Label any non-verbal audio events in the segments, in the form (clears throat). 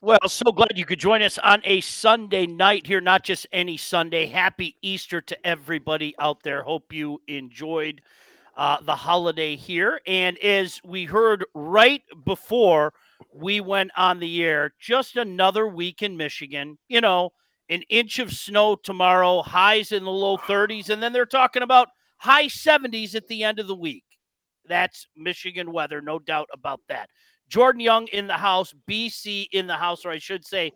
Well, so glad you could join us on a Sunday night here, not just any Sunday. Happy Easter to everybody out there. Hope you enjoyed uh, the holiday here. And as we heard right before we went on the air, just another week in Michigan. You know, an inch of snow tomorrow, highs in the low 30s, and then they're talking about high 70s at the end of the week. That's Michigan weather, no doubt about that. Jordan Young in the house, BC in the house, or I should say,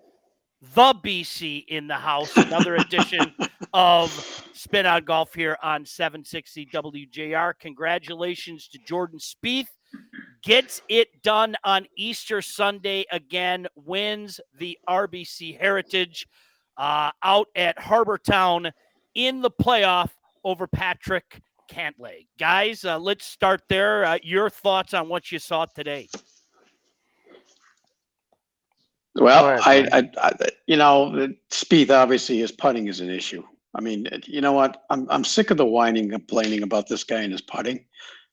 the BC in the house. Another edition (laughs) of Spin on Golf here on 760 WJR. Congratulations to Jordan Spieth. Gets it done on Easter Sunday again, wins the RBC Heritage uh, out at Harbour Town in the playoff over Patrick Cantlay. Guys, uh, let's start there. Uh, your thoughts on what you saw today? Well, I, I, I, you know, Spieth obviously his putting is an issue. I mean, you know what? I'm, I'm sick of the whining, complaining about this guy and his putting.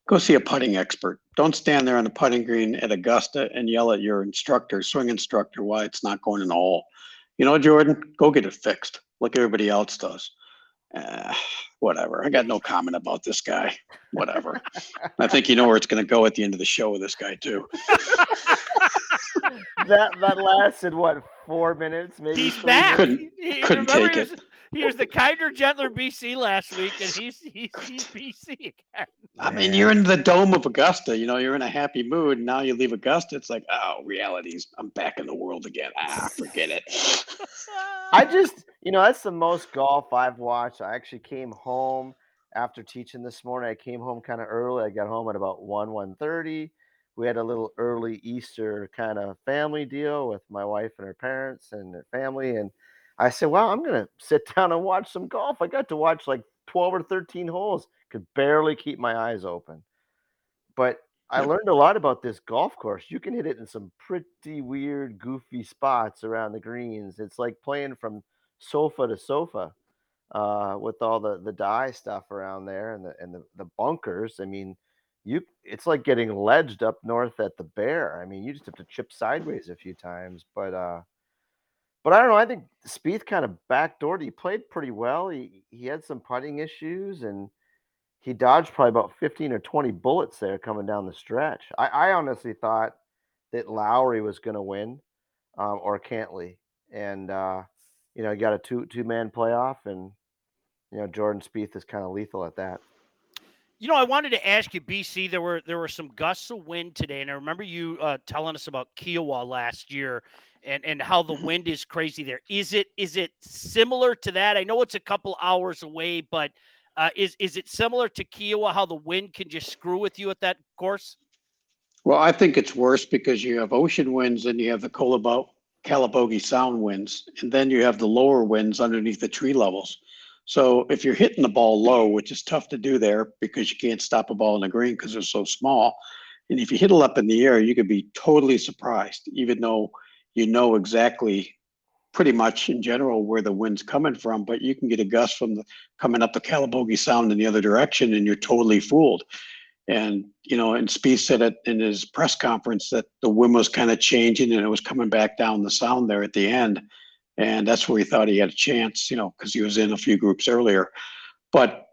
Go see a putting expert. Don't stand there on the putting green at Augusta and yell at your instructor, swing instructor, why it's not going in the hole. You know, Jordan, go get it fixed, like everybody else does. Uh, whatever. I got no comment about this guy. Whatever. (laughs) I think you know where it's going to go at the end of the show with this guy too. (laughs) that that lasted what four minutes? Maybe He's back. minutes? Couldn't- He- he- couldn't take he was, it. He was the kinder, gentler BC last week, and he's he's, he's BC again. I mean, you're in the dome of Augusta. You know, you're in a happy mood. And now you leave Augusta. It's like, oh, realities. I'm back in the world again. Ah, forget it. (laughs) I just, you know, that's the most golf I've watched. I actually came home after teaching this morning. I came home kind of early. I got home at about one one thirty. We had a little early Easter kind of family deal with my wife and her parents and their family. And I said, well, I'm gonna (laughs) sit down and watch some golf. I got to watch like twelve or thirteen holes. Could barely keep my eyes open, but I learned a lot about this golf course. You can hit it in some pretty weird, goofy spots around the greens. It's like playing from sofa to sofa uh, with all the the die stuff around there and the and the, the bunkers. I mean, you it's like getting ledged up north at the Bear. I mean, you just have to chip sideways a few times, but uh, but I don't know. I think Spieth kind of backdoored. He played pretty well. He he had some putting issues and he dodged probably about 15 or 20 bullets there coming down the stretch. I, I honestly thought that Lowry was going to win um, or Cantlay. And, uh, you know, you got a two two man playoff, and, you know, Jordan Spieth is kind of lethal at that. You know, I wanted to ask you, BC. There were there were some gusts of wind today, and I remember you uh, telling us about Kiawah last year, and and how the wind is crazy there. Is it is it similar to that? I know it's a couple hours away, but uh, is is it similar to Kiawah? How the wind can just screw with you at that course? Well, I think it's worse because you have ocean winds and you have the Calibogue Sound winds, and then you have the lower winds underneath the tree levels. So if you're hitting the ball low, which is tough to do there because you can't stop a ball in the green because they're so small, and if you hit it up in the air, you could be totally surprised, even though you know exactly pretty much in general where the wind's coming from, but you can get a gust from the coming up the Calibogue Sound in the other direction and you're totally fooled. And, you know, and Spieth said it in his press conference that the wind was kind of changing and it was coming back down the sound there at the end. And that's where he thought he had a chance, you know, because he was in a few groups earlier. But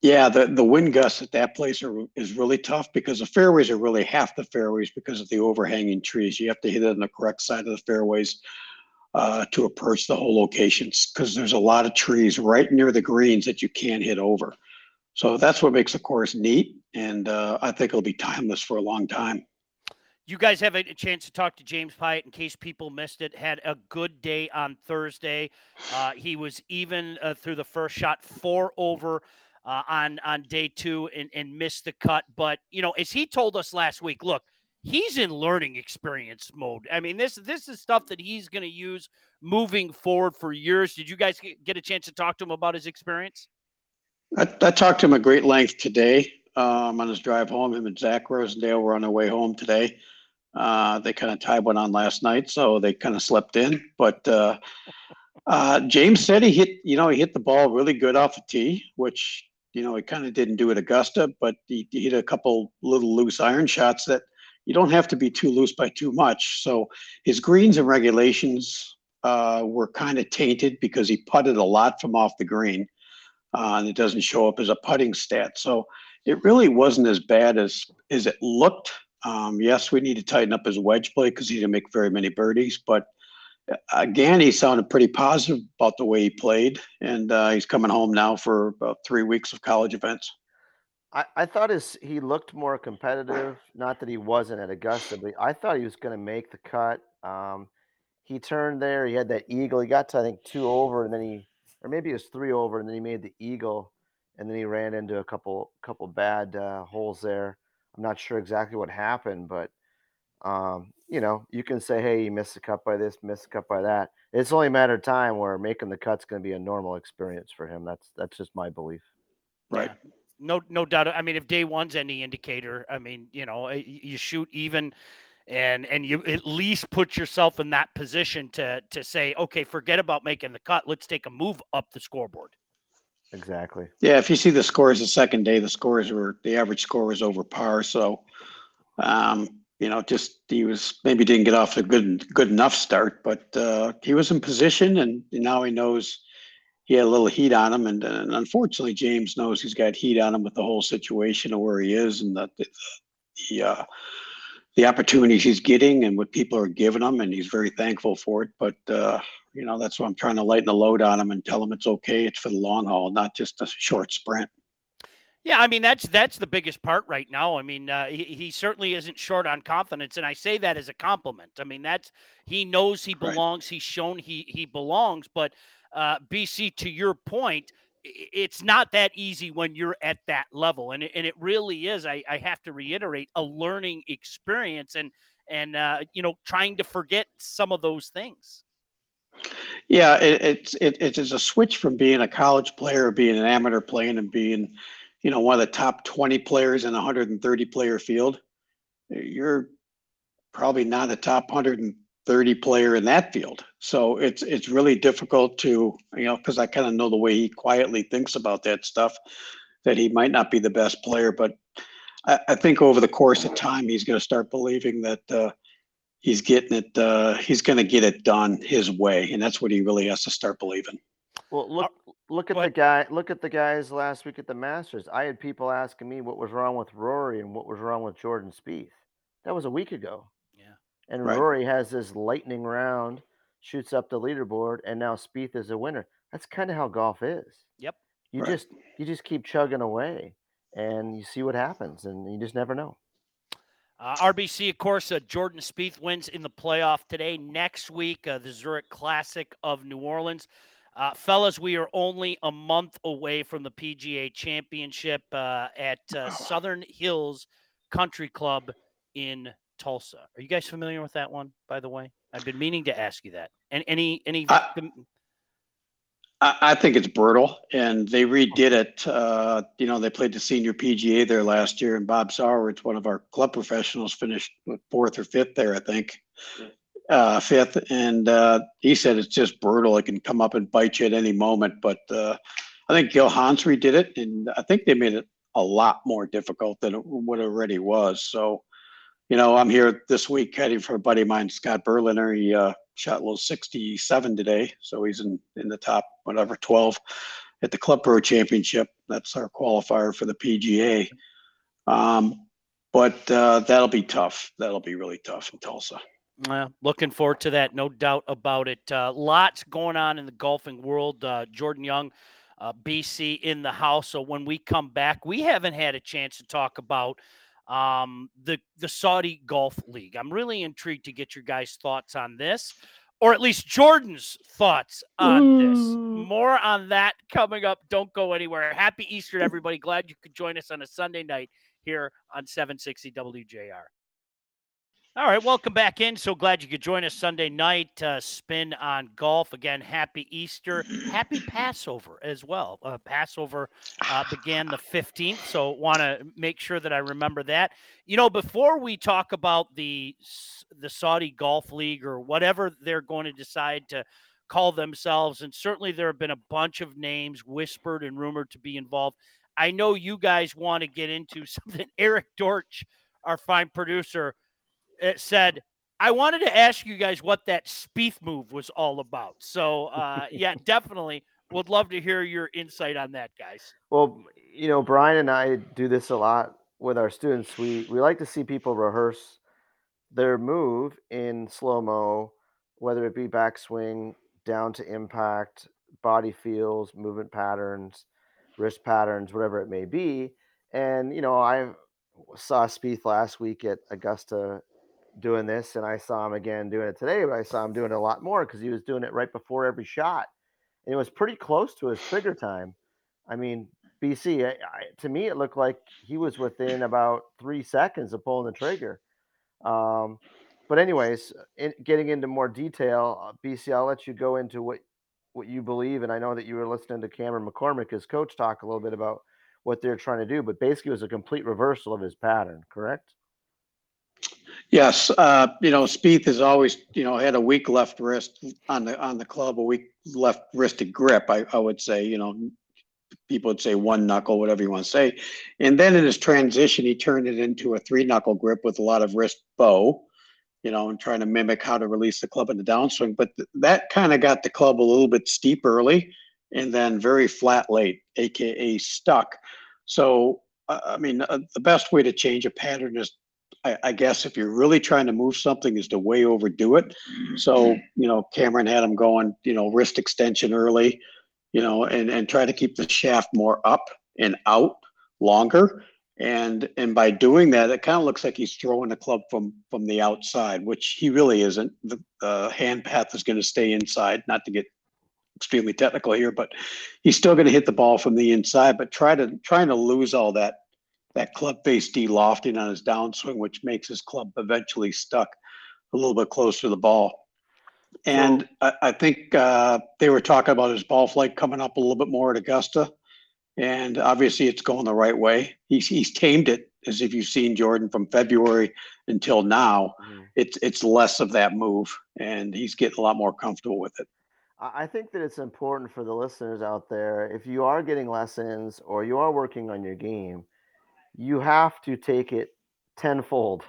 yeah, the, the wind gusts at that place are, is really tough because the fairways are really half the fairways because of the overhanging trees. You have to hit it on the correct side of the fairways uh, to approach the whole locations because there's a lot of trees right near the greens that you can't hit over. So that's what makes the course neat. And uh, I think it'll be timeless for a long time. You guys have a chance to talk to James Piot in case people missed it. Had a good day on Thursday. Uh, he was even uh, through the first shot, four over uh, on on day two, and, and missed the cut. But you know, as he told us last week, look, he's in learning experience mode. I mean, this this is stuff that he's going to use moving forward for years. Did you guys get- a chance to talk to him about his experience? I, I talked to him at great length today um, on his drive home. Him and Zach Rosendale were on their way home today. Uh, they kind of tied one on last night, so they kind of slept in. But uh, uh, James said he hit, you know, he hit the ball really good off the tee, which you know he kind of didn't do at Augusta, but he, he hit a couple little loose iron shots that you don't have to be too loose by too much. So his greens and regulations uh, were kind of tainted because he putted a lot from off the green, uh, and it doesn't show up as a putting stat. So it really wasn't as bad as as it looked. Um, yes, we need to tighten up his wedge play because he didn't make very many birdies, but uh, again, he sounded pretty positive about the way he played, and uh, he's coming home now for about three weeks of college events. I, I thought his he looked more competitive. Not that he wasn't at Augusta, but I thought he was going to make the cut. Um, he turned there. He had that eagle. He got to I think two over, and then he, or maybe it was three over, and then he made the eagle, and then he ran into a couple couple bad uh, holes there. I'm not sure exactly what happened, but um, you know, you can say, hey, you missed a cut by this, missed a cut by that. It's only a matter of time where making the cut's going to be a normal experience for him. That's that's just my belief. Right. Yeah. No, no doubt. I mean, if day one's any indicator, I mean, you know, you shoot even, and and you at least put yourself in that position to to say, okay, forget about making the cut. Let's take a move up the scoreboard. Exactly. Yeah, if you see the scores the second day, the scores were the average score was over par. So, um, you know, just he was maybe didn't get off a good good enough start, but uh, he was in position, and now he knows he had a little heat on him, and, and unfortunately, James knows he's got heat on him with the whole situation of where he is and the the, the, uh, the opportunities he's getting and what people are giving him, and he's very thankful for it. But uh, you know, that's why I'm trying to lighten the load on them and tell them it's okay. It's for the long haul, not just a short sprint. Yeah, I mean that's that's the biggest part right now. I mean, uh, he, he certainly isn't short on confidence, and I say that as a compliment. I mean, that's he knows he Right. belongs. He's shown he he belongs. But uh, BC, to your point, it's not that easy when you're at that level, and it, and it really is. I, I have to reiterate a learning experience, and and uh, you know trying to forget some of those things. Yeah, it, it's it, it is a switch from being a college player, being an amateur playing, and being, you know, one of the top 20 players in a 130 player field. You're probably not a top 130 player in that field. So it's it's really difficult to, you know, because I kind of know the way he quietly thinks about that stuff, that he might not be the best player, but I, I think over the course of time, he's going to start believing that. Uh, he's getting it uh he's going to get it done his way and that's what he really has to start believing Well, look look at go the guy. Look at the guys last week at the Masters. I had people asking me what was wrong with Rory and what was wrong with Jordan Spieth. That was a week ago. Yeah. And Right. Rory has this lightning round, shoots up the leaderboard, and now Spieth is a winner. That's kind of how golf is. Yep. You Right. just you just keep chugging away, and you see what happens, and you just never know. Uh, RBC, of course, uh, Jordan Spieth wins in the playoff today. Next week, uh, the Zurich Classic of New Orleans. Uh, fellas, we are only a month away from the PGA Championship uh, at uh, Southern Hills Country Club in Tulsa. Are you guys familiar with that one? By the way, I've been meaning to ask you that. And any any I- think it's brutal and they redid it uh you know they played the senior pga there last year and bob sauerwitz one of our club professionals finished fourth or fifth there i think uh fifth and uh he said it's just brutal it can come up and bite you at any moment but uh i think Gil Hanse redid it and i think they made it a lot more difficult than it, what it already was so you know i'm here this week heading for a buddy of mine scott berliner he uh shot little 67 today so he's in in the top whatever 12 at the club pro championship that's our qualifier for the pga um but uh that'll be tough that'll be really tough in tulsa Well, looking forward to that, no doubt about it. Uh, lots going on in the golfing world. Uh, Jordan Young, uh, BC in the house. So when we come back, we haven't had a chance to talk about um, the the Saudi Golf League. I'm really intrigued to get your guys' thoughts on this, or at least Jordan's thoughts on this. More on that coming up. Don't go anywhere. Happy Easter, everybody. Glad you could join us on a Sunday night here on 760 WJR. All right, welcome back in. So glad you could join us Sunday night. Uh, spin on golf again. Happy Easter, happy Passover as well. Uh, Passover uh, began the fifteenth, so want to make sure that I remember that. You know, before we talk about the the Saudi Golf League or whatever they're going to decide to call themselves, and certainly there have been a bunch of names whispered and rumored to be involved. I know you guys want to get into (laughs) something. Eric Dortch, our fine producer uh, said, I wanted to ask you guys what that Spieth move was all about. So, uh, yeah, (laughs) definitely would love to hear your insight on that, guys. Well, you know, Brian and I do this a lot with our students. We we like to see people rehearse their move in slow mo, whether it be backswing, down to impact, body feels, movement patterns, wrist patterns, whatever it may be. And you know, I saw Spieth last week at Augusta doing this, and I saw him again doing it today. But I saw him doing it a lot more because he was doing it right before every shot, and it was pretty close to his trigger time. I mean, BC, I, I, to me, it looked like he was within about three seconds of pulling the trigger. Um, but anyways, in, getting into more detail, uh, BC, I'll let you go into what what you believe, and I know that you were listening to Cameron McCormick, his coach, talk a little bit about what they're trying to do, but basically it was a complete reversal of his pattern, correct? Yes, uh, you know, Spieth has always, you know, had a weak left wrist on the on the club, a weak left wristed grip. I, I would say, you know, people would say one knuckle, whatever you want to say. And then in his transition, he turned it into a three knuckle grip with a lot of wrist bow, you know, and trying to mimic how to release the club in the downswing. But th- that kind of got the club a little bit steep early and then very flat late, aka stuck. So, I mean, uh, the best way to change a pattern is I, I, guess if you're really trying to move something is to way overdo it. Mm-hmm. So, you know, Cameron had him going, you know, wrist extension early, you know, and, and try to keep the shaft more up and out longer. And and by doing that, it kind of looks like he's throwing the club from from the outside, which he really isn't. The, the hand path is going to stay inside, not to get extremely technical here, but he's still going to hit the ball from the inside, but try to trying to lose all that that club face de-lofting on his downswing, which makes his club eventually stuck a little bit closer to the ball. And I, I think uh, they were talking about his ball flight coming up a little bit more at Augusta. And obviously, it's going the right way. He's, he's tamed it, as if you've seen Jordan from February until now. Mm-hmm. It's it's less of that move, and he's getting a lot more comfortable with it. I think that it's important for the listeners out there if you are getting lessons or you are working on your game, you have to take it tenfold.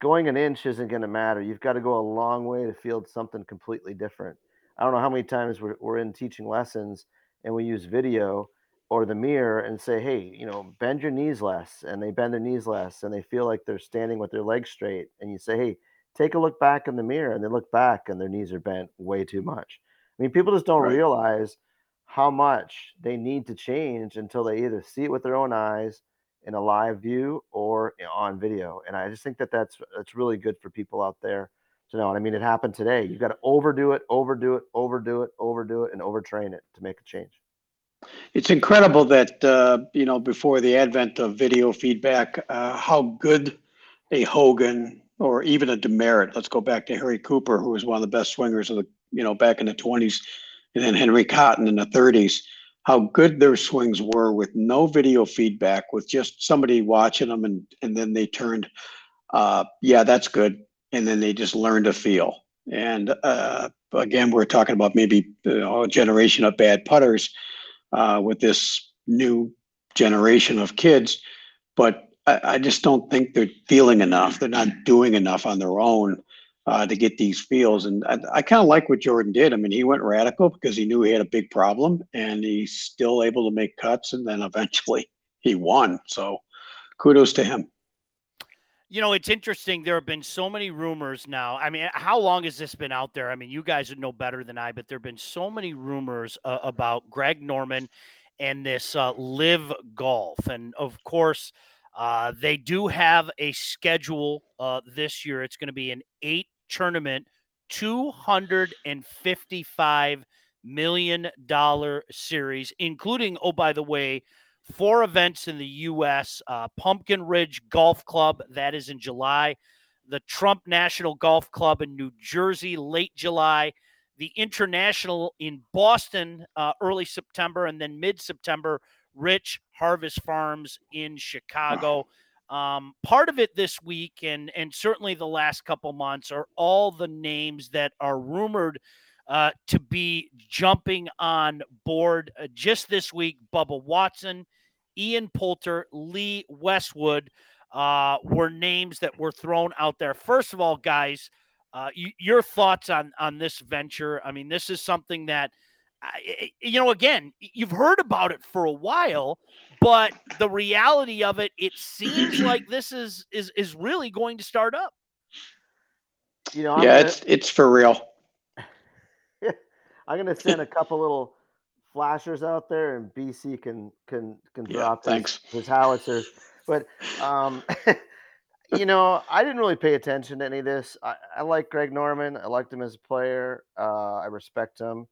Going an inch isn't going to matter. You've got to go a long way to field something completely different. I don't know how many times we're, we're in teaching lessons and we use video or the mirror and say, hey, you know, bend your knees less. And they bend their knees less and they feel like they're standing with their legs straight. And you say, hey, take a look back in the mirror. And they look back and their knees are bent way too much. I mean, people just don't right. realize how much they need to change until they either see it with their own eyes in a live view or on video. And I just think that that's that's really good for people out there to know. And I mean, it happened today. You've got to overdo it, overdo it, overdo it, overdo it, and overtrain it to make a change. It's incredible that uh, you know before the advent of video feedback, uh, how good a Hogan or even a Demaret. Let's go back to Harry Cooper, who was one of the best swingers of the you know back in the 20s, and then Henry Cotton in the 30s how good their swings were with no video feedback, with just somebody watching them, and and then they turned, uh, yeah, that's good, and then they just learned to feel. And uh, again, we're talking about maybe a generation of bad putters uh, with this new generation of kids, but I, I just don't think they're feeling enough. They're not doing enough on their own uh, to get these feels. And I, I kind of like what Jordan did. I mean, he went radical because he knew he had a big problem and he's still able to make cuts. And then eventually (laughs) he won. So kudos to him. You know, it's interesting. There have been so many rumors now. I mean, how long has this been out there? I mean, you guys would know better than I, but there have been so many rumors uh, about Greg Norman and this uh, LIV golf. And of course, uh, they do have a schedule uh, this year. It's going to be an eight tournament, $255 million series, including, oh, by the way, four events in the U.S. Uh, Pumpkin Ridge Golf Club, that is in July. The Trump National Golf Club in New Jersey, late July. The International in Boston, uh, early September. And then mid September, Rich Harvest Farms in Chicago. Um, part of it this week and and certainly the last couple months are all the names that are rumored uh, to be jumping on board. Uh, just this week, Bubba Watson, Ian Poulter, Lee Westwood. uh, were names that were thrown out there. First of all, guys, uh, y- your thoughts on on this venture? I mean, this is something that I- you know. Again, you've heard about it for a while, but the reality of it, it seems (clears throat) like this is is is really going to start up. You know, I'm Yeah, gonna, it's it's for real. (laughs) I'm gonna send a couple little flashers out there, and BC can can can Yeah, drop his, thanks. his howitzers. But um, (laughs) you know, I didn't really pay attention to any of this. I, I like Greg Norman. I liked him as a player. Uh, I respect him.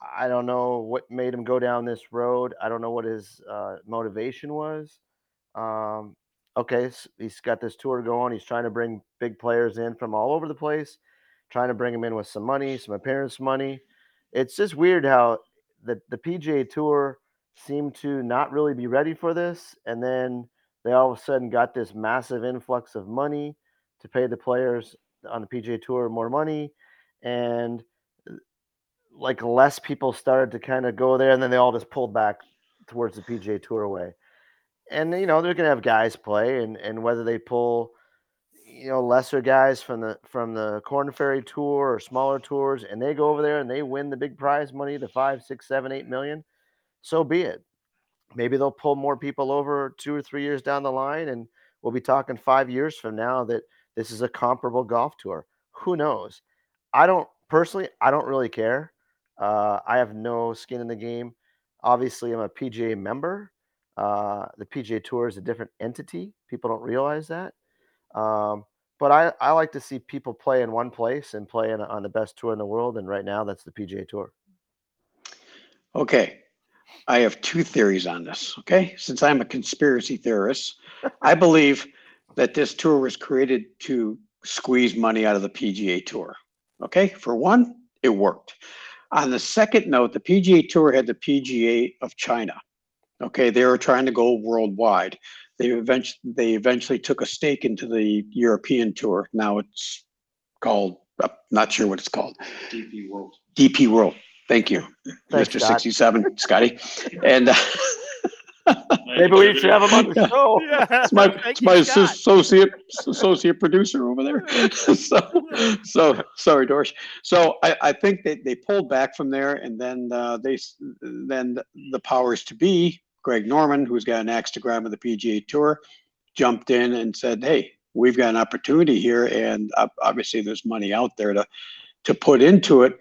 I don't know what made him go down this road. I don't know what his uh, motivation was. Um, okay, s- he's got this tour going. He's trying to bring big players in from all over the place, trying to bring them in with some money, some appearance money. It's just weird how the the PGA Tour seemed to not really be ready for this, and then they all of a sudden got this massive influx of money to pay the players on the PGA Tour more money, and like less people started to kind of go there, and then they all just pulled back towards the PGA Tour away. And you know they're gonna have guys play, and and whether they pull, you know, lesser guys from the from the Corn Ferry Tour or smaller tours, and they go over there and they win the big prize money, the five, six, seven, eight million, so be it. Maybe they'll pull more people over two or three years down the line, and we'll be talking five years from now that this is a comparable golf tour. Who knows? I don't personally. I don't really care. Uh, I have no skin in the game. Obviously, I'm a PGA member. Uh, the PGA Tour is a different entity. People don't realize that. Um, but I, I like to see people play in one place and play in, on the best tour in the world. And right now, that's the PGA Tour. Okay. I have two theories on this. Okay. Since I'm a conspiracy theorist, I (laughs) believe that this tour was created to squeeze money out of the PGA Tour. Okay. For one, it worked. On the second note, the PGA Tour had the PGA of China. Okay. They were trying to go worldwide. They eventually they eventually took a stake into the European Tour. Now it's called. I'm not sure what it's called. DP World. DP World. Thank you, Thanks, Mr. Scott. 67, Scotty. And uh, (laughs) Maybe we should have him on the show. it's my, it's my associate associate producer over there. (laughs) so, so sorry, Dorsch. So I, I think they, they pulled back from there, and then uh, they then the powers to be, Greg Norman, who's got an axe to grind with the PGA Tour, jumped in and said, "Hey, we've got an opportunity here, and obviously there's money out there to to put into it."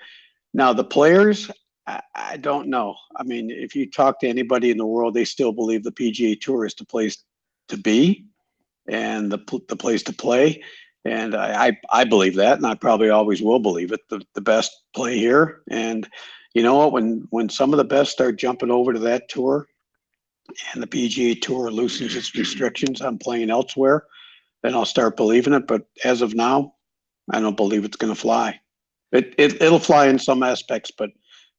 Now the players, I, don't know. I mean, if you talk to anybody in the world, they still believe the PGA Tour is the place to be and the the place to play. And I, I I believe that, and I probably always will believe it. The the best play here, and you know what? When when some of the best start jumping over to that tour, and the PGA Tour loosens its restrictions on playing elsewhere, then I'll start believing it. But as of now, I don't believe it's going to fly. It, it it'll fly in some aspects, but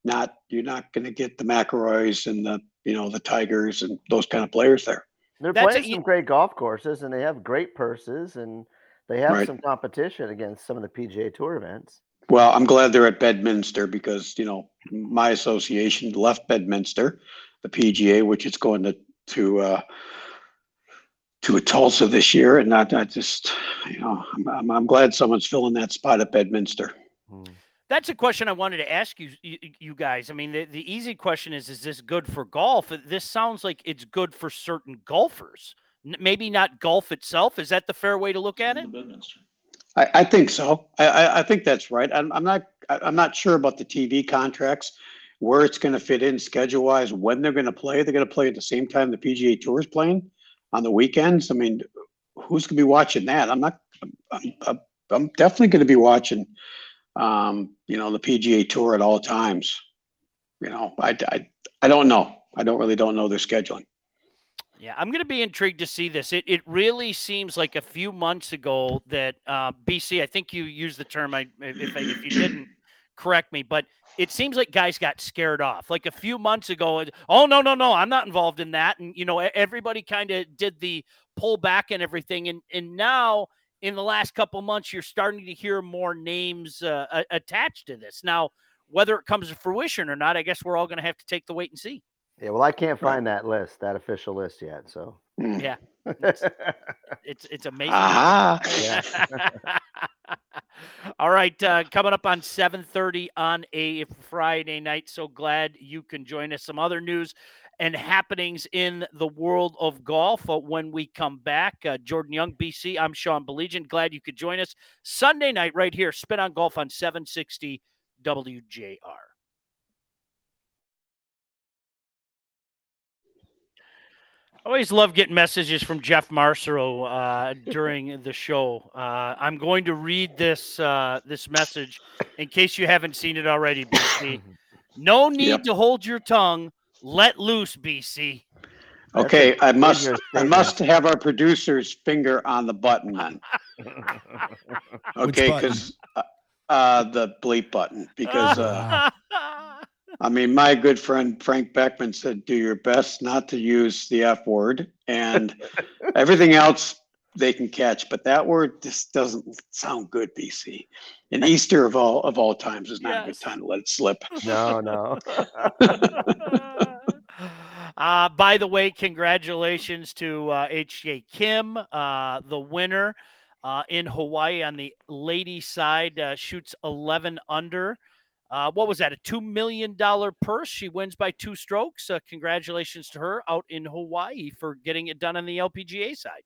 not you're not going to get the McIlroys and the you know the Tigers and those kind of players there. They're That's playing a- some great golf courses and they have great purses and they have Right. some competition against some of the PGA Tour events. Well, I'm glad they're at Bedminster because you know my association left Bedminster, the PGA, which is going to to uh, to a Tulsa this year, and not not just you know I'm, I'm, I'm glad someone's filling that spot at Bedminster. Hmm. That's a question I wanted to ask you, you, you guys. I mean, the, the easy question is: Is this good for golf? Uh, This sounds like it's good for certain golfers. N- Maybe not golf itself. Is that the fair way to look at it? I, I think so. I, I, I think that's right. I'm, I'm not I- I'm not sure about the TV contracts, where it's going to fit in schedule wise, when they're going to play. They're going to play at the same time the PGA Tour is playing on the weekends. I mean, who's going to be watching that? I'm not. I'm, I'm, I'm definitely going to be watching, um, you know, the PGA Tour at all times. You know, I, I, I don't know. I don't really don't know their scheduling. Yeah, I'm going to be intrigued to see this. It it really seems like a few months ago that uh, BC. I think you used the term. I if I, if you didn't correct me, but it seems like guys got scared off. Like a few months ago, oh no no no, I'm not involved in that, and you know everybody kind of did the pull back and everything, and and now in the last couple months, you're starting to hear more names uh, attached to this. Now, whether it comes to fruition or not, I guess we're all going to have to take the wait and see. Yeah, well, I can't find that list, that official list yet. So. Yeah. It's (laughs) it's amazing. Ah, (laughs) All right, uh, coming up on 7:30 on a Friday night. So glad you can join us. Some other news and happenings in the world of golf uh, when we come back. Uh, Jordan Young, BC. I'm Sean Belegian. Glad you could join us Sunday night right here. Spin on Golf on 760 WJR. I always love getting messages from Jeff Marcero uh, during the show. Uh, I'm going to read this uh, this message in case you haven't seen it already, BC. (coughs) No need Yep. to hold your tongue. Let loose, BC. Okay. a I must, I must have our producer's finger on the button then. (laughs) Okay, because uh, the bleep button. Because uh, (laughs) I mean, my good friend Frank Beckmann said, "Do your best not to use the F word, and (laughs) everything else they can catch, but that word just doesn't sound good." BC, and Easter of all of all times is not a good time to let it slip. no, no. Uh, by the way, congratulations to uh, HJ Kim, uh, the winner uh, in Hawaii on the lady side, uh, shoots 11 under. Uh, what was that? A $2 million purse. She wins by two strokes. Uh, congratulations to her out in Hawaii for getting it done on the LPGA side.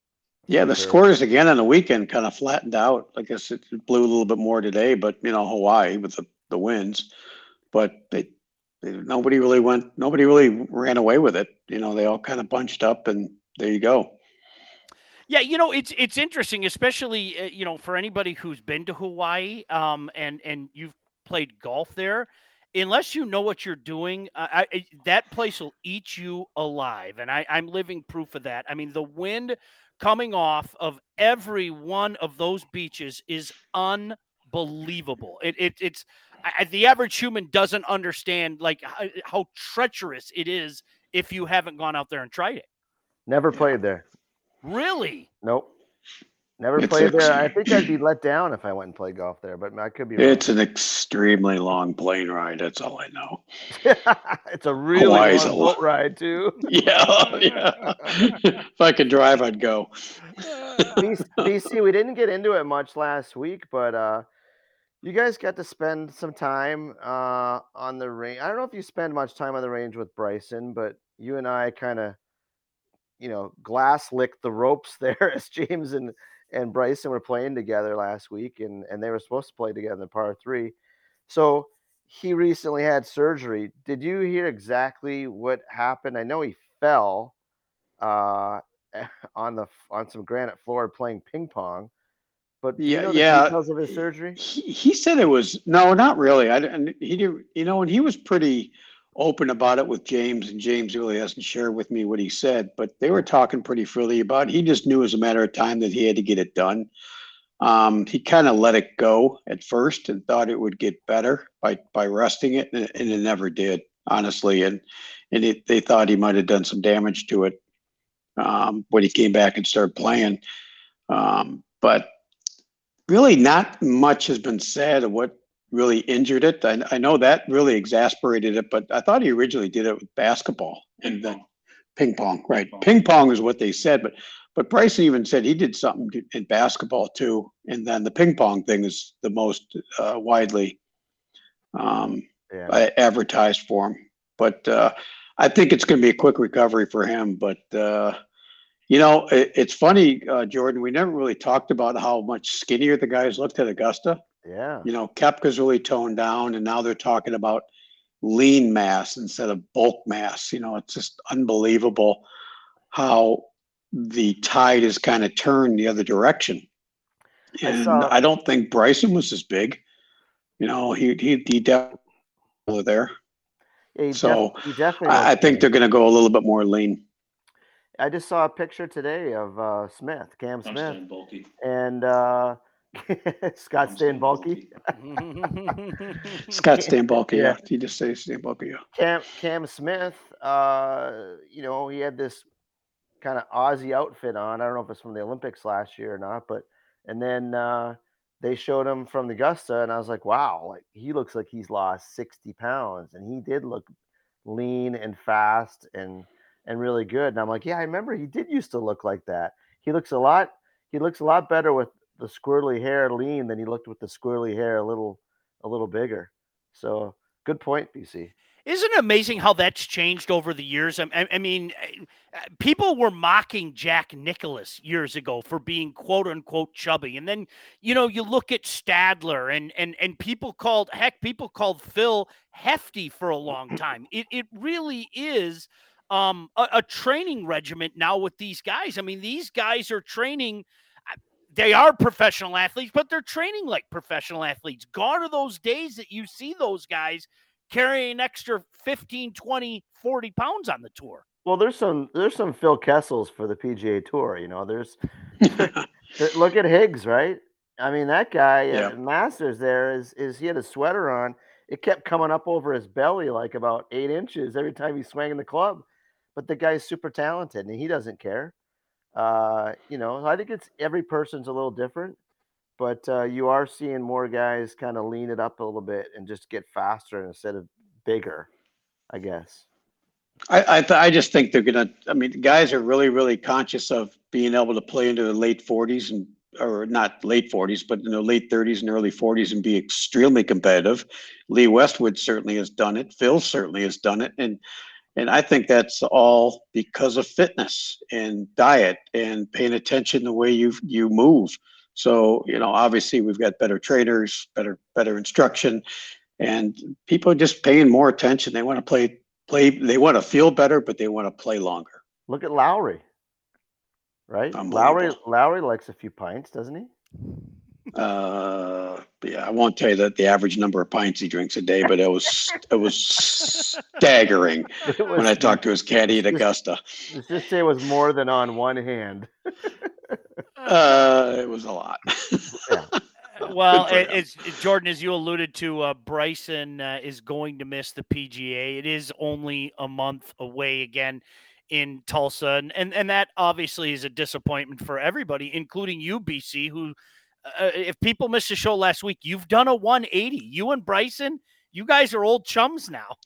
Yeah, the scores again on the weekend kind of flattened out. I guess it blew a little bit more today, but you know Hawaii with the, the wins, but they, they nobody really went. Nobody really ran away with it. You know, they all kind of bunched up, and there you go. Yeah, you know it's it's interesting, especially uh, you know for anybody who's been to Hawaii, um, and and you've played golf there. Unless you know what you're doing, uh, I, that place will eat you alive, and I, I'm living proof of that. I mean, the wind coming off of every one of those beaches is unbelievable. It, it it's I, I- the average human doesn't understand like how, how treacherous it is if you haven't gone out there and tried it. Never played there. Really. Nope. Never It's played there. I think I'd be let down if I went and played golf there, but I could be wrong. It's an extremely long plane ride. That's all I know. (laughs) it's a really Hawaii's long a lo- boat ride too. (laughs) Yeah, yeah. (laughs) if I could drive, I'd go. BC, BC, we didn't get into it much last week, but uh, you guys got to spend some time uh, on the range. I don't know if you spend much time on the range with Bryson, but you and I kind of, you know, glass licked the ropes (laughs) there as James and and Bryson were playing together last week, and and they were supposed to play together in the par three. So he recently had surgery. Did you hear exactly what happened? I know he fell uh, (laughs) on the on some granite floor playing ping pong. But do you Yeah, know yeah. details of his surgery? He, he said it was no, not really. I didn't. He did. You know, and he was pretty open about it with James, and James really hasn't shared with me what he said. But they were talking pretty freely about. it. He just knew was a matter of time that he had to get it done. Um, he kind of let it go at first and thought it would get better by by resting it, and, and it never did, honestly. And and it, they thought he might have done some damage to it um, when he came back and started playing. Um, but really, not much has been said of what really injured it. I, I know that really exasperated it, but I thought he originally did it with basketball and then ping pong, right? Ping pong is what they said, but but Bryson even said he did something in basketball too, and then the ping pong thing is the most uh, widely um, Yeah. Advertised for him. But uh, I think it's going to be a quick recovery for him. But uh, you know, it, it's funny, uh, Jordan. We never really talked about how much skinnier the guys looked at Augusta. Yeah. You know, Koepka's really toned down, and now they're talking about lean mass instead of bulk mass. You know, it's just unbelievable how the tide has kind of turned the other direction. I And saw- I don't think Bryson was as big. You know, he he he definitely was there. Yeah, he def- So, he definitely. I, I think they're going to go a little bit more lean. I just saw a picture today of uh, Smith, Cam I'm Smith, staying bulky. and uh, (laughs) Scott I'm staying bulky. (laughs) Scott staying bulky. Yeah. Yeah. He just say staying bulky. Yeah. Cam Cam Smith, uh, you know, he had this kind of Aussie outfit on. I don't know if it's from the Olympics last year or not, but and then uh, they showed him from the Augusta, and I was like, wow, like he looks like he's lost sixty pounds, and he did look lean and fast, and and really good. And I'm like, yeah, I remember he did used to look like that. He looks a lot. He looks a lot better with the squirrely hair lean than he looked with the squirrely hair a little a little bigger. So good point, BC. Isn't it amazing how that's changed over the years? I, I, mean, eh, eh, people were mocking Jack Nicklaus years ago for being quote unquote chubby, and then you know you look at Stadler, and and and people called heck, people called Phil hefty for a long time. It it really is um, a, a training regiment now with these guys. I mean, these guys are training they are professional athletes, but they're training like professional athletes. Gone are those days that you see those guys carrying an extra 15, 20, 40 pounds on the tour. Well, there's some there's some Phil Kessels for the PGA Tour. You know, there's (laughs) look at Higgs, right? I mean, that guy yeah. at Masters there is is he had a sweater on. It kept coming up over his belly like about eight inches every time he's swinging the club. But the guy's super talented and he doesn't care. Uh, you know, I think it's every person's a little different but uh, you are seeing more guys kind of lean it up a little bit and just get faster instead of bigger, I guess. I I, th- I just think they're gonna. I mean, guys are really really conscious of being able to play into the late forties and or not late forties, but in the late thirties and early forties and be extremely competitive. Lee Westwood certainly has done it. Phil certainly has done it, and and I think that's all because of fitness and diet and paying attention the way you you move. So, you know, obviously we've got better trainers, better better instruction, and people are just paying more attention. They want to play play. They want to feel better, but they want to play longer. Look at Lowry, right? Lowry Lowry likes a few pints, doesn't he? Uh, yeah, I won't tell you that the average number of pints he drinks a day, but it was it was staggering it was, when I talked to his caddy at Augusta. Let's just say it was more than on one hand. (laughs) Uh, it was a lot. yeah. (laughs) Well, it, it's Jordan, as you alluded to, uh, Bryson uh, is going to miss the PGA. It is only a month away again in Tulsa, and and, and that obviously is a disappointment for everybody, including you, BC. Who, uh, uh, if people missed the show last week, you've done a 180. You and Bryson, you guys are old chums now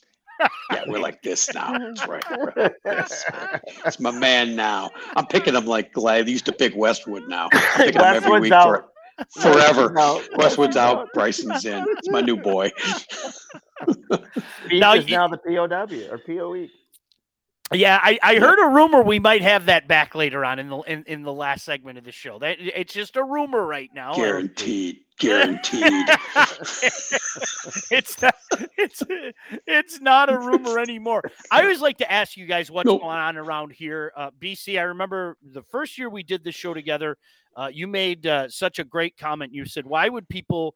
yeah, we're like this now. (laughs) That's right. Yes. It's my man now. I'm picking him like I used to pick Westwood now. I'm (laughs) picking him every week for, forever. (laughs) Westwood's out. Bryson's in. It's my new boy. now, is now the POW or POE. Yeah, I, I heard a rumor we might have that back later on in the in, in the last segment of the show. That it's just a rumor right now. Guaranteed, guaranteed. (laughs) (laughs) it's not, it's it's not a rumor (laughs) anymore. I always like to ask you guys what's nope. going on around here. Uh, BC, I remember the first year we did this show together. Uh, you made uh, such a great comment. You said, "Why would people?"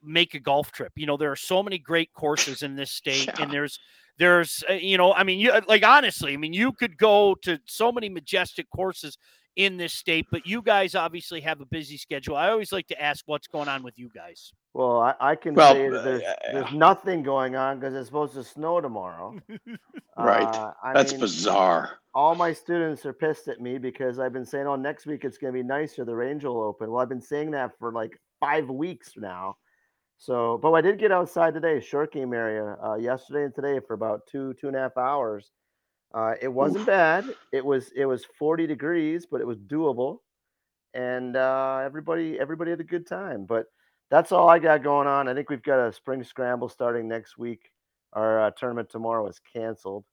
make a golf trip. You know, there are so many great courses in this state, yeah. and there's there's, uh, you know, I mean, you uh, like honestly, I mean, you could go to so many majestic courses in this state, but you guys obviously have a busy schedule. I always like to ask what's going on with you guys. Well, I, I can well, say that there's, uh, there's nothing going on because it's supposed to snow tomorrow. (laughs) right. Uh, That's mean, bizarre. All my students are pissed at me because I've been saying, oh, next week it's going to be nicer. The range will open. Well, I've been saying that for like five weeks now. So, but I did get outside today, short game area, uh, yesterday and today for about two two and a half hours. Uh, it wasn't Oof. bad. It was it was 40 degrees, but it was doable, and uh, everybody everybody had a good time. But that's all I got going on. I think we've got a spring scramble starting next week. Our uh, tournament tomorrow is canceled.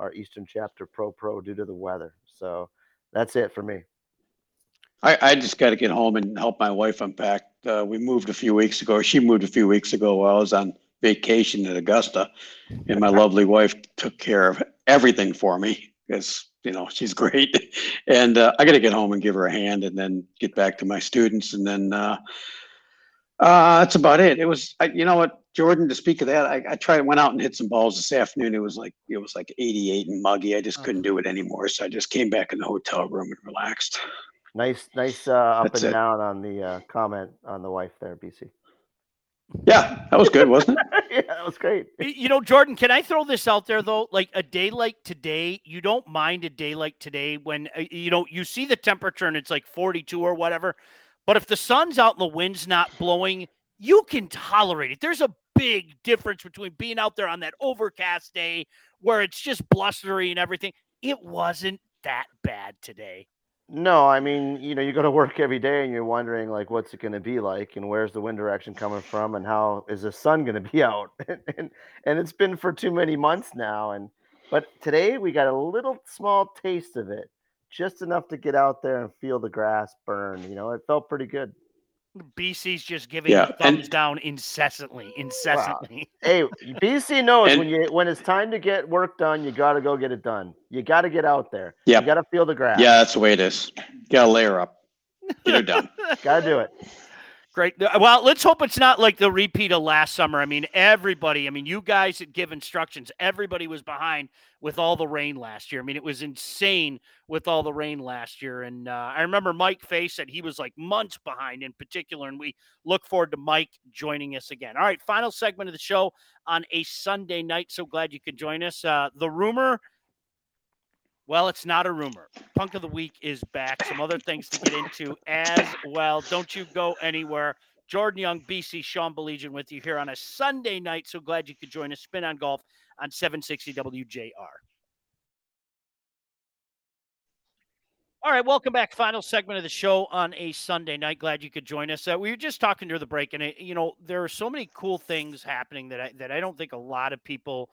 Our Eastern Chapter Pro Pro due to the weather. So that's it for me. I, I just got to get home and help my wife unpack. Uh, we moved a few weeks ago. (laughs) She moved a few weeks ago while I was on vacation in Augusta, and my lovely wife took care of everything for me because you know she's (laughs) great. And uh, I got to get home and give her a hand, and then get back to my students, and then uh, uh, that's about it. It was, I, you know what, Jordan. To speak of that, I, I tried went out and hit some balls this afternoon. It was like it was like 88 and muggy. I just couldn't do it anymore, so I just came back in the hotel room and relaxed. Nice, nice uh, up That's and it. down on the uh, comment on the wife there, BC. Yeah, that was good, wasn't it? (laughs) yeah, that was great. You know, Jordan, can I throw this out there though? Like a day like today, you don't mind a day like today when uh, you know you see the temperature and it's like 42 or whatever. But if the sun's out and the wind's not blowing, you can tolerate it. There's a big difference between being out there on that overcast day where it's just blustery and everything it wasn't that bad today. No, I mean, you know, you go to work every day and you're wondering like what's it going to be like and where's the wind direction coming from and how is the sun going to be (laughs) out? and and it's been for too many months now and but today we got a little small taste of it. Just enough to get out there and feel the grass burn, you know. It felt pretty good. BC's just giving Yeah, thumbs and- down incessantly, incessantly. (laughs) Hey, BC knows And- when you when it's time to get work done, you got to go get it done. You got to get out there. Yeah, You got to feel the grass. Yeah, that's the way it is. Got to layer up. Get her done. (laughs) Got to do it. Great. Well, let's hope it's not like the repeat of last summer. I mean, everybody, I mean, you guys that give instructions, everybody was behind with all the rain last year. I mean, it was insane with all the rain last year. And uh, I remember Mike Fay said he was like months behind in particular. And we look forward to Mike joining us again. All right, final segment of the show on a Sunday night. So glad you could join us. Uh, the rumor. Well, it's not a rumor. Punk of the week is back. Some other things to get into as well. Don't you go anywhere. Jordan Young, BC, Sean Baligian with you here on a Sunday night. So glad you could join us. Spin on golf on 760 WJR. All right, welcome back. Final segment of the show on a Sunday night. Glad you could join us. Uh, we were just talking during the break, and it, you know there are so many cool things happening that I that I don't think a lot of people,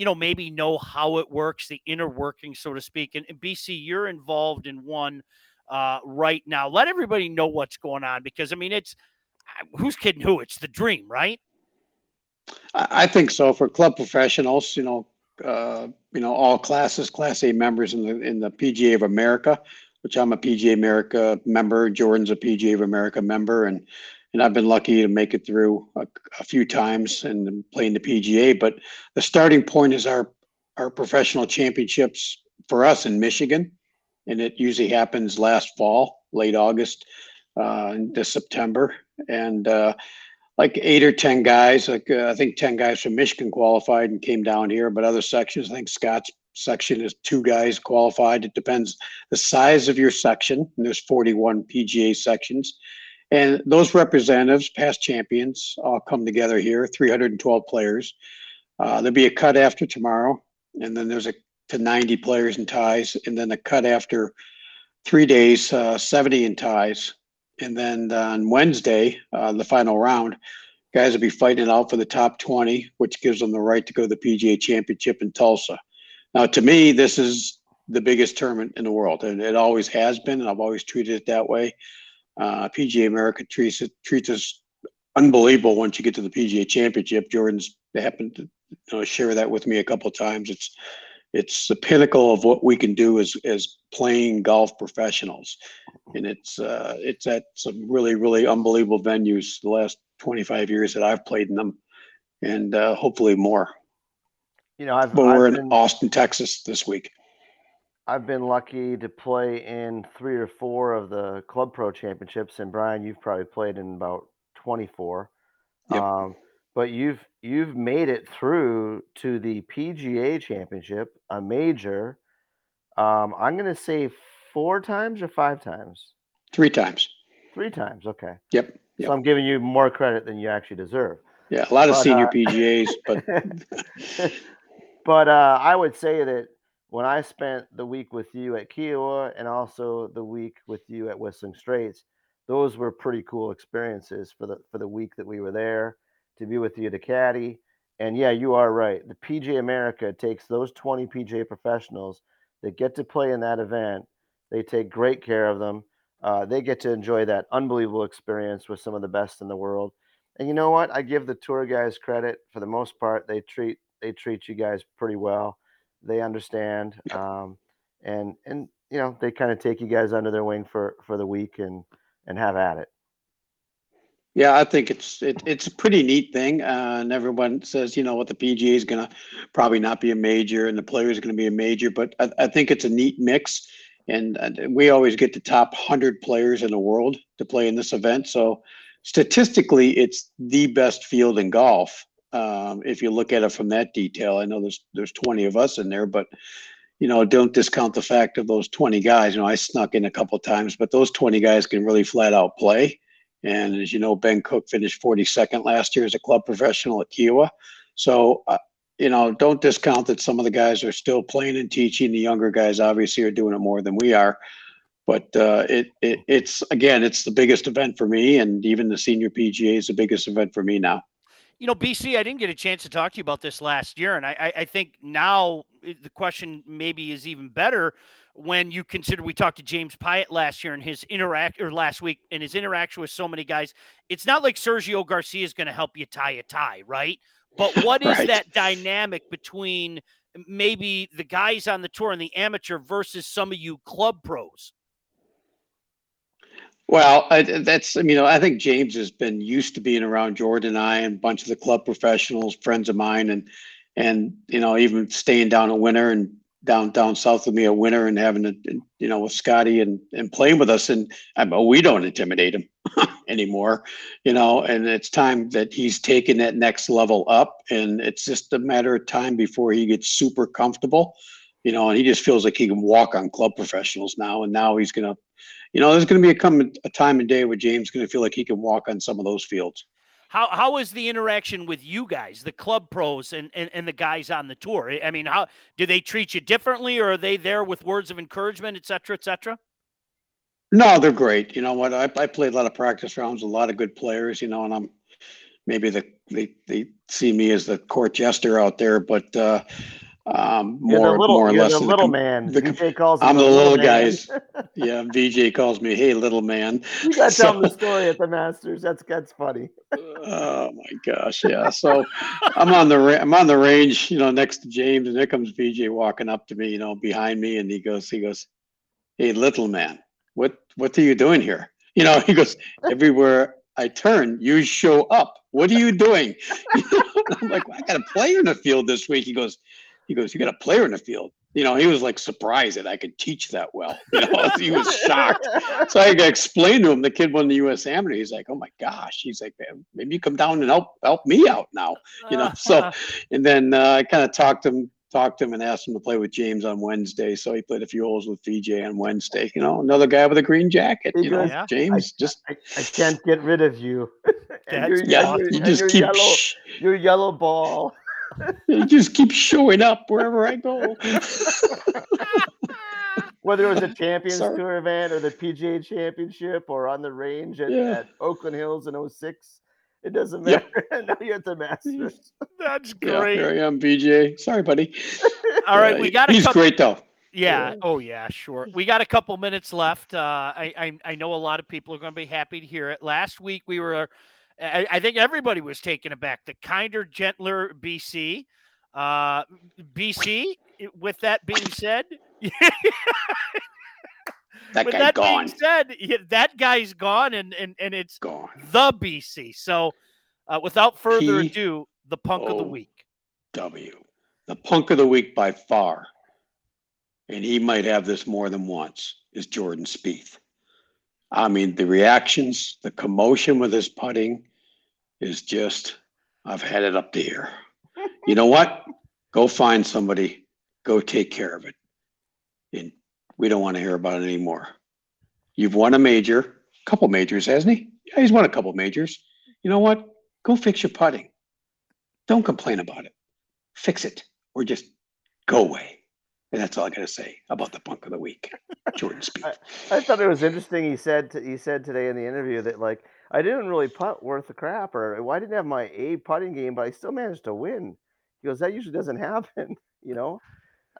you know, maybe know how it works, the inner working, so to speak. And, and BC, you're involved in one uh, right now. Let everybody know what's going on because I mean, it's who's kidding who? It's the dream, right? I, think so for club professionals, you know, uh, you know, all classes, class A members in the, in the PGA of America, which I'm a PGA America member. Jordan's a PGA of America member and, and I've been lucky to make it through a, a few times and playing the PGA, but the starting point is our, our professional championships for us in Michigan. And it usually happens last fall, late August, uh, into September. And, uh, like eight or ten guys. Like uh, I think ten guys from Michigan qualified and came down here, but other sections. I think Scott's section is two guys qualified. It depends the size of your section. And there's 41 PGA sections, and those representatives, past champions, all come together here. 312 players. Uh, there'll be a cut after tomorrow, and then there's a to 90 players in ties, and then a cut after three days, uh, 70 in ties. And then on Wednesday, uh, the final round, guys will be fighting it out for the top 20, which gives them the right to go to the PGA Championship in Tulsa. Now, to me, this is the biggest tournament in the world, and it always has been, and I've always treated it that way. Uh, PGA America treats it treats us unbelievable once you get to the PGA Championship. Jordan's happened to you know, share that with me a couple of times. It's it's the pinnacle of what we can do as as playing golf professionals and it's uh it's at some really really unbelievable venues the last 25 years that i've played in them and uh hopefully more You know, I've, but we're I've in austin texas this week I've been lucky to play in three or four of the Club Pro championships, and Brian, you've probably played in about 24. Yep. Um, but you've you've made it through to the PGA Championship, a major. Um, I'm going to say four times or five times. three times Three times. Okay. yep Yep. So I'm giving you more credit than you actually deserve. yeah a lot of But, senior uh, pgas but (laughs) but uh, I would say that when I spent the week with you at Kiawah and also the week with you at Whistling Straits, those were pretty cool experiences for the for the week that we were there to be with you to caddy. And yeah, you are right. The PGA America takes those 20 PGA professionals that get to play in that event. They take great care of them. Uh, they get to enjoy that unbelievable experience with some of the best in the world. And you know what? I give the tour guys credit for the most part. They treat they treat you guys pretty well. They understand, um, and and you know they kind of take you guys under their wing for for the week and and have at it. Yeah, I think it's it, it's a pretty neat thing, uh, and everyone says you know what the PGA is going to probably not be a major, and the players are going to be a major, but I, I think it's a neat mix, and, and we always get the top hundred players in the world to play in this event. So statistically, it's the best field in golf. Um, if you look at it from that detail, I know there's there's 20 of us in there, but you know don't discount the fact of those 20 guys. You know I snuck in a couple times, but those 20 guys can really flat out play. And as you know, Ben Cook finished 42nd last year as a club professional at Kiawah. So, uh, you know, don't discount that some of the guys are still playing and teaching. The younger guys obviously are doing it more than we are. But uh, it, it it's again, it's the biggest event for me, and even the senior PGA is the biggest event for me now. You know, BC, I didn't get a chance to talk to you about this last year, and I, I, I think now eh, the question maybe is even better when you consider we talked to James Piot last year and his interact or last week and his interaction with so many guys. It's not like Sergio Garcia is going to help you tie a tie, right? But (laughs) what is Right. that dynamic between maybe the guys on the tour and the amateur versus some of you club pros? Well, I, that's, I mean, I think James has been used to being around Jordan and I and a bunch of the club professionals, friends of mine, and, and, you know, even staying down a winter and down, down south with me a winter and having a, you know, with Scotty and, and playing with us. And I mean, we don't intimidate him (laughs) anymore, you know, and it's time that he's taken that next level up. And it's just a matter of time before he gets super comfortable, you know, and he just feels like he can walk on club professionals now. And now he's going to, you know, there's going to be a come a time and day where James going to feel like he can walk on some of those fields. How how is the interaction with you guys, the club pros and, and, and the guys on the tour? I mean, how do they treat you differently or are they there with words of encouragement, et cetera, et cetera? No, they're great. You know what? I, I played a lot of practice rounds, with a lot of good players, you know, and I'm maybe the they they see me as the court jester out there, but uh, um, more little, more or less the little man. the DJ calls. I'm the little man. guys. Yeah, VJ calls me, "Hey, little man." (laughs) You got to tell him the story at the Masters. That's that's funny. (laughs) Oh my gosh, yeah. So I'm on the I'm on the range, you know, next to James, and there comes VJ walking up to me, you know, behind me, and he goes, he goes, "Hey, little man, what what are you doing here?" You know, (laughs) he goes, "Everywhere I turn, you show up. What are you doing?" I'm like, well, "I got a player in the field this week." He goes, "He goes, you got a player in the field." You know, he was like surprised that I could teach that well. (laughs) You know, he was shocked. So I explained to him the kid won the U.S. Amateur. He's like, "Oh my gosh!" He's like, "Maybe you come down and help help me out now." You know, so- And then uh, I kind of talked him, talked to him, and asked him to play with James on Wednesday. So he played a few holes with VJ on Wednesday. You know, another guy with a green jacket. You know, Yeah. James just I, I can't get rid of you. (laughs) and your, yeah, and your, you and just your keep yellow, sh- your yellow ball. You just keep showing up wherever I go. (laughs) Whether it was a Champions Sorry. Tour event or the PGA Championship or on the range at, Yeah. at Oakland Hills in 06, it doesn't Yep. matter. (laughs) now you're at the Masters. (laughs) That's yeah, great. here I am, VJ. Sorry, buddy. All right, Yeah, we got a He's couple. great though. Yeah. Yeah. Oh, yeah. Sure. We got a couple minutes left. Uh, I, I I know a lot of people are going to be happy to hear it. Last week we were, I, I think everybody was taken aback. The kinder, gentler BC. Uh, BC. With that being said, (laughs) That with that gone. being said, that guy's gone, and and and it's Gone. the BC. So, uh, without further P- ado, the punk of the week. W. The punk of the week by far, and he might have this more than once, is Jordan Spieth. I mean, the reactions, the commotion with his putting is just, I've had it up to here. You know what? Go find somebody, go take care of it. And we don't want to hear about it anymore. You've won a major, a couple majors, hasn't he? Yeah, he's won a couple majors. You know what? Go fix your putting. Don't complain about it fix it or just go away. And that's all I got to say about the punk of the week, Jordan Spieth. (laughs) I thought it was interesting. He said to, he said today in the interview that like I didn't really putt worth a crap, or well, I didn't have my A putting game, but I still managed to win. He goes, that usually doesn't (laughs) happen, you know.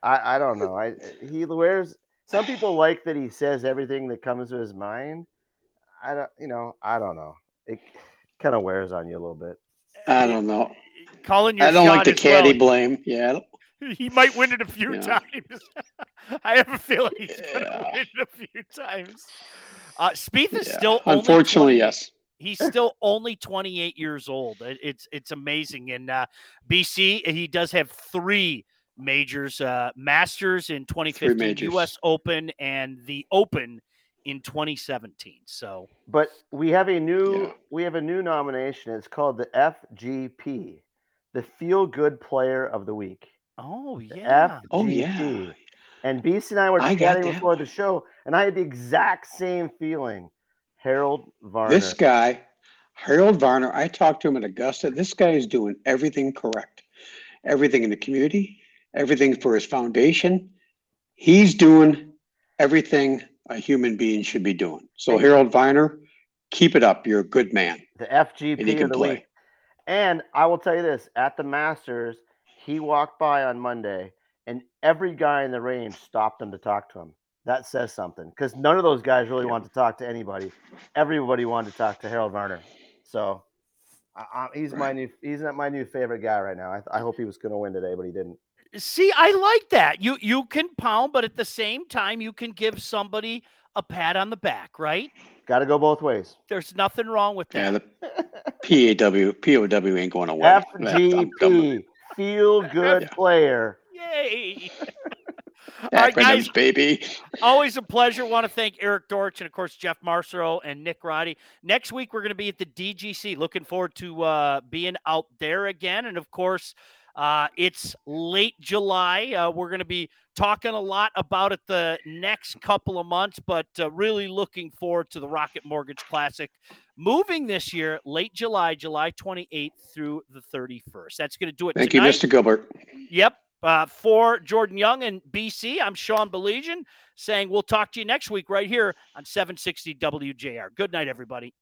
I I don't know. I he wears. Some people like that he says everything that comes to his mind. I don't, you know, I don't know. It kind of wears on you a little bit. I don't know. Calling your I don't like the as well. caddy blame. Yeah. (laughs) He might win it a few Yeah. times. (laughs) I have a feeling he's going to win it a few times. Uh, Spieth is yeah. still only Unfortunately, 20 yes. He's still only 28 years old. It's it's amazing. And uh, BC, he does have three majors: uh, Masters in 2015. U.S. Open, and the Open in 2017. So But we have a new Yeah. we have a new nomination. It's called the FGP, the Feel Good Player of the Week. Oh yeah. Oh, yeah. And BC and I were I chatting that before the show, and I had the exact same feeling. Harold Varner. This guy, Harold Varner, I talked to him at Augusta. This guy is doing everything correct. everything in the community, everything for his foundation. He's doing everything a human being should be doing. So. Harold Varner, keep it up. You're a good man The and he FGP can of the play. week. And I will tell you this: at the Masters, he walked by on Monday, and every guy in the range stopped him to talk to him. That says something because none of those guys really Yeah. wanted to talk to anybody. Everybody wanted to talk to Harold Varner. So I, I, he's my new he's not my new favorite guy right now. I, I hope he was going to win today, but he didn't. See, I like that. You you can pound, but at the same time, you can give somebody a pat on the back, right? Got to go both ways. There's nothing wrong with that. Yeah, the PAW, POW ain't going away. Yeah, I'm done with FGP, feel good player. Yay! (laughs) All right, guys. Baby. Always a pleasure. Want to thank Eric Dortch and, of course, Jeff Marcero and Nick Roddy. Next week, we're going to be at the DGC. Looking forward to uh, being out there again. And, of course, uh, it's late July. Uh, we're going to be talking a lot about it the next couple of months, but uh, really looking forward to the Rocket Mortgage Classic moving this year, late July, July 28th through the 31st. That's going to do it Thank you. Mr. Gilbert. Yep. Uh, for Jordan Young and BC, I'm Sean Baligian saying we'll talk to you next week right here on 760 WJR. Good night, everybody.